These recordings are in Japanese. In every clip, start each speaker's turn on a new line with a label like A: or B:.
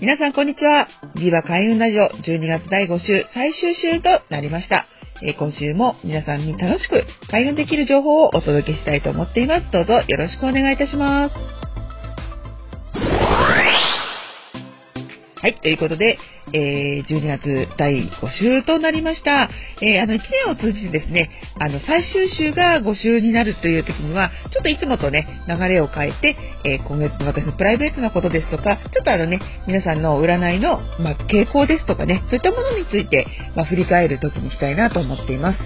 A: 皆さんこんにちは。ビバ開運ラジオ12月第5週最終週となりました。え今週も皆さんに楽しく開運できる情報をお届けしたいと思っています。どうぞよろしくお願いいたします。はい、ということで、えー12月第5週となりました。えーあの、1年を通じてですね、あの、最終週が5週になるという時には、ちょっといつもとね、流れを変えて、えー今月の私のプライベートなことですとか、ちょっとあのね、皆さんの占いの、まあ、傾向ですとかね、そういったものについて、まあ、振り返る時にしたいなと思っています。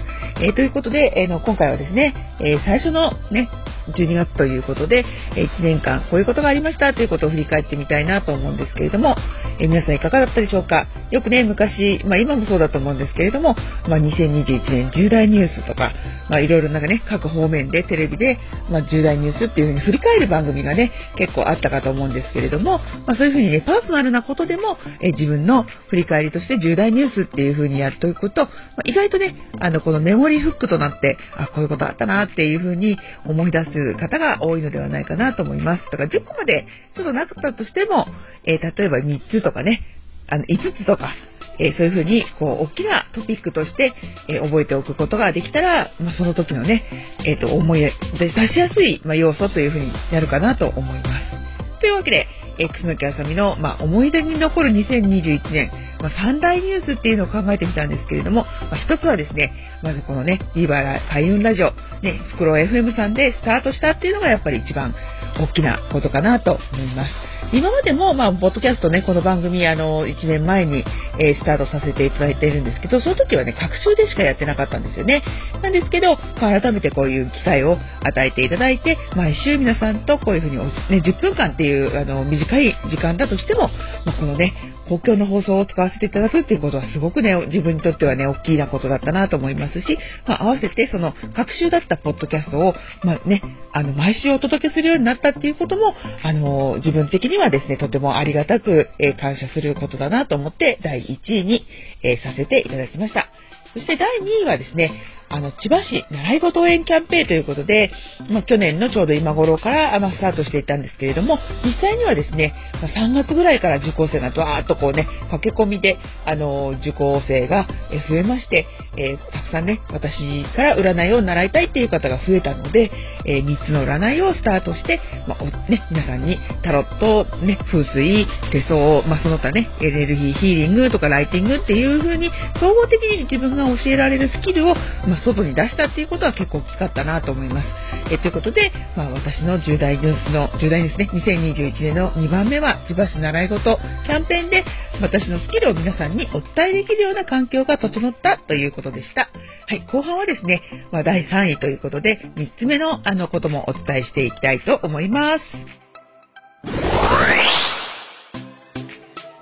A: えということで、えの今回はですね、え最初のね、12月ということで、え1年間こういうことがありましたということを振り返ってみたいなと思うんですけれども、え皆さんいかがだったでしょうか？よくね、昔、まあ今もそうだと思うんですけれども、まあ2021年重大ニュースとか、まあいろいろなんかね、各方面でテレビで、まあ重大ニュースっていうふうに振り返る番組がね、結構あったかと思うんですけれども、まあそういうふうにね、パーソナルなことでも、え自分の振り返りとして重大ニュースっていうふうにやっておくと、まあ意外とね、あの、このメモリーフックとなって、あ、こういうことあったなっていうふうに思い出す方が多いのではないかなと思います。だから10個までちょっとなかったとしても、えー例えば3つとかね、あの、5つとか、えーそういうふうに、こう、大きなトピックとして、えー覚えておくことができたら、まあ、その時のね、えっ、と、思い出しやすい、まあ、要素というふうになるかなと思います。というわけで、えー、楠木あさみの、まあ、思い出に残る2021年、まあ、三大ニュースっていうのを考えてみたんですけれども、まあ、一つはですね、まずこのね、ビーバー開運ラジオ、ね、フクロウ FM さんでスタートしたっていうのがやっぱり一番大きなことかなと思います。今までも、まあ、ポッドキャストね、この番組、あの、1年前に、えースタートさせていただいているんですけど、その時はね、各週でしかやってなかったんですよね。なんですけど、まあ改めてこういう機会を与えていただいて、毎週皆さんとこういうふうに、ね、10分間っていう、あの、短い時間だとしても、まあ、このね、公共の放送を使わせていただくっていうことはすごくね、自分にとってはね、大きいなことだったなと思いますし、まあ、合わせてその、各週だったポッドキャストを、まあね、あの、毎週お届けするようになったっていうことも、あの、自分的にはですね、とてもありがたく、えー感謝することだなと思って、第1位に、えーさせていただきました。そして第2位はですね、あの、千葉市習い事応援キャンペーンということで、まあ、去年のちょうど今頃から、まあ、スタートしていたんですけれども、実際にはですね、まあ、3月ぐらいから受講生がドワーッとこうね、駆け込みで、あの、受講生が増えまして、えーたくさんね、私から占いを習いたいっていう方が増えたので、え3つの占いをスタートして、まあね、皆さんにタロット、ね、風水、手相、まあ、その他ね、エネルギーヒーリングとかライティングっていう風に、総合的に自分が教えられるスキルを、ま外に出したっていうことは結構大きかったなと思います。えということで、まあ、私の重大ニュースの、重大ニュースね、2021年の2番目は、千葉市習い事キャンペーンで、私のスキルを皆さんにお伝えできるような環境が整ったということでした。はい、後半はですね、まあ、第3位ということで、3つ目のあのこともお伝えしていきたいと思います。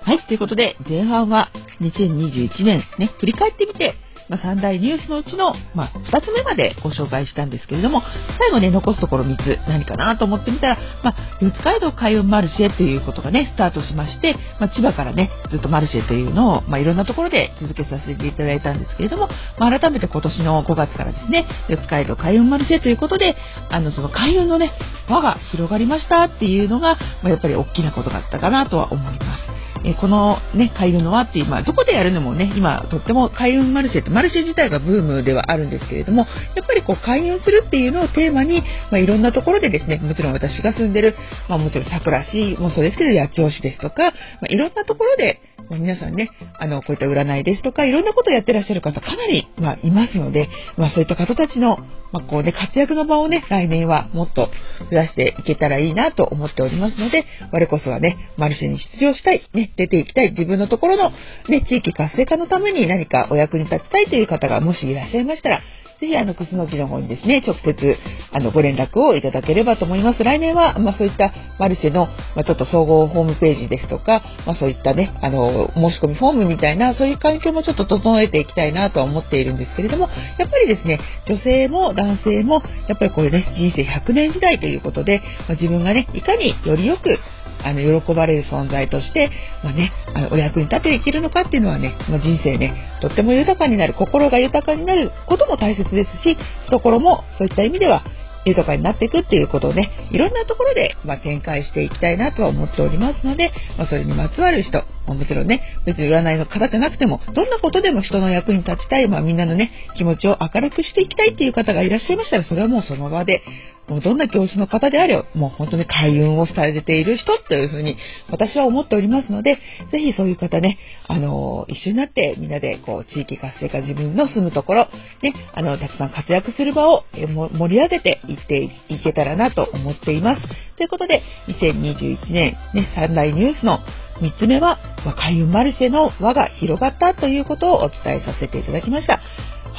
A: はい、ということで、前半は2021年ね、振り返ってみて、まあ、3大ニュースのうちの、まあ、2つ目までご紹介したんですけれども、最後ね、残すところ3つ何かなと思ってみたら、まあ、四街道開運マルシェということがね、スタートしまして、まあ、千葉からね、ずっとマルシェというのを、まあ、いろんなところで続けさせていただいたんですけれども、まあ、改めて今年の5月からですね、四街道開運マルシェということで、あの、その開運のね、輪が広がりましたっていうのが、まあ、やっぱり大きなことだったかなとは思います。えこのね、開運の輪っていう、まあ、どこでやるのもね、今、とっても開運マルシェって、マルシェ自体がブームではあるんですけれども、やっぱりこう、開運するっていうのをテーマに、まあ、いろんなところでですね、もちろん私が住んでる、まあ、もちろん桜市もそうですけど、八千代市ですとか、まあ、いろんなところで、まあ皆さんね、あの、こういった占いですとか、いろんなことをやってらっしゃる方、かなり、まあ、いますので、まあ、そういった方たちの、まあ、こうね、活躍の場をね、来年はもっと増やしていけたらいいなと思っておりますので、我こそはね、マルシェに出場したい、ね、出ていきたい、自分のところの、ね、地域活性化のために何かお役に立ちたいという方がもしいらっしゃいましたら、ぜひあの、クスノキの方にですね、直接あの、ご連絡をいただければと思います。来年は、まあそういったマルシェの、まあちょっと総合ホームページですとか、まあそういったね、あの、申し込みフォームみたいな、そういう環境もちょっと整えていきたいなとは思っているんですけれども、やっぱりですね、女性も男性も、やっぱりこういうね、人生100年時代ということで、まあ、自分がね、いかによりよくあの、喜ばれる存在として、まあね、あの、お役に立てていけるのかっていうのはね、まあ、人生ね、とっても豊かになる、心が豊かになることも大切ですし、懐もそういった意味では豊かになっていくっていうことをね、いろんなところで、まあ、展開していきたいなとは思っておりますので、まあ、それにまつわる人、もちろんね、別に占いの方じゃなくても、どんなことでも人の役に立ちたい、まあ、みんなのね、気持ちを明るくしていきたいっていう方がいらっしゃいましたら、それはもうその場で、もうどんな教室の方であれもう本当に開運をされている人というふうに私は思っておりますので、ぜひそういう方ね、あの、一緒になってみんなでこう地域活性化自分の住むところ、ね、あの、たくさん活躍する場を盛り上げていっていけたらなと思っています。ということで、2021年ね、三大ニュースの3つ目は、開運マルシェの輪が広がったということをお伝えさせていただきました。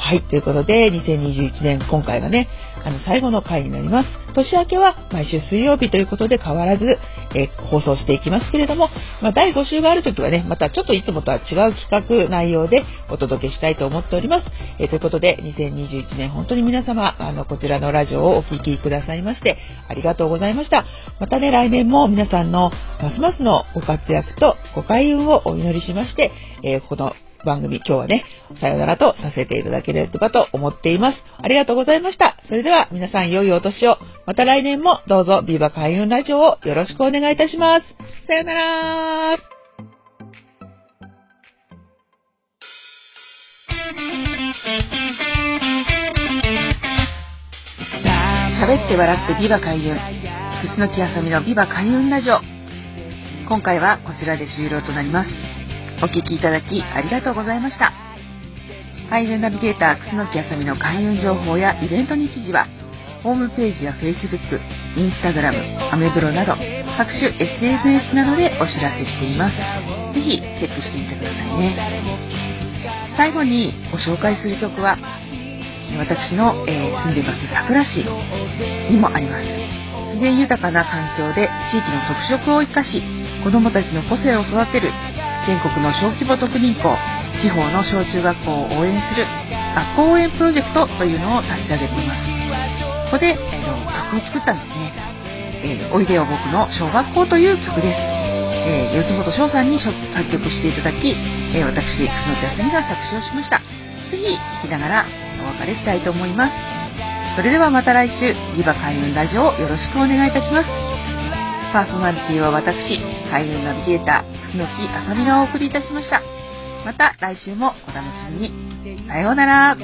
A: はい、ということで、2021年、今回はね、あの、最後の回になります。年明けは毎週水曜日ということで変わらず、えー、放送していきますけれども、まあ、第5週があるときはね、またちょっといつもとは違う企画内容でお届けしたいと思っております。えー、ということで、2021年本当に皆様、あの、こちらのラジオをお聴きくださいまして、ありがとうございました。またね、来年も皆さんのますますのご活躍とご開運をお祈りしまして、えー、この番組、今日はね、さよならとさせていただければと思っています。ありがとうございました。それでは皆さん良いお年を。また来年もどうぞビバ開運ラジオをよろしくお願いいたします。さよなら喋って笑ってビバ開運。楠木あさみのビバ開運ラジオ。今回はこちらで終了となります。お聴きいただきありがとうございました。開運ナビゲーター楠木あさみの開運情報やイベント日時は、ホームページや Facebook、Instagram、アメブロなど各種 SNS などでお知らせしています。ぜひチェックしてみてくださいね。最後にご紹介する曲は、私の、えー、住んでいます桜市にもあります。自然豊かな環境で地域の特色を生かし、子どもたちの個性を育てる全国の小規模特任校地方の小中学校を応援する学校応援プロジェクトというのを立ち上げています。ここで、えー、曲を作ったんですね「えー、おいでよ僕の小学校」という曲です、えー、四本翔さんに作曲していただき、えー、私楠木康美が作詞をしました。ぜひ聴きながらお別れしたいと思います。それではまた来週リバ開運ラジオをよろしくお願いいたします。パーソナリティは私海運ナビゲーター楠木あさみがお送りいたしました。また来週もお楽しみに。さようなら。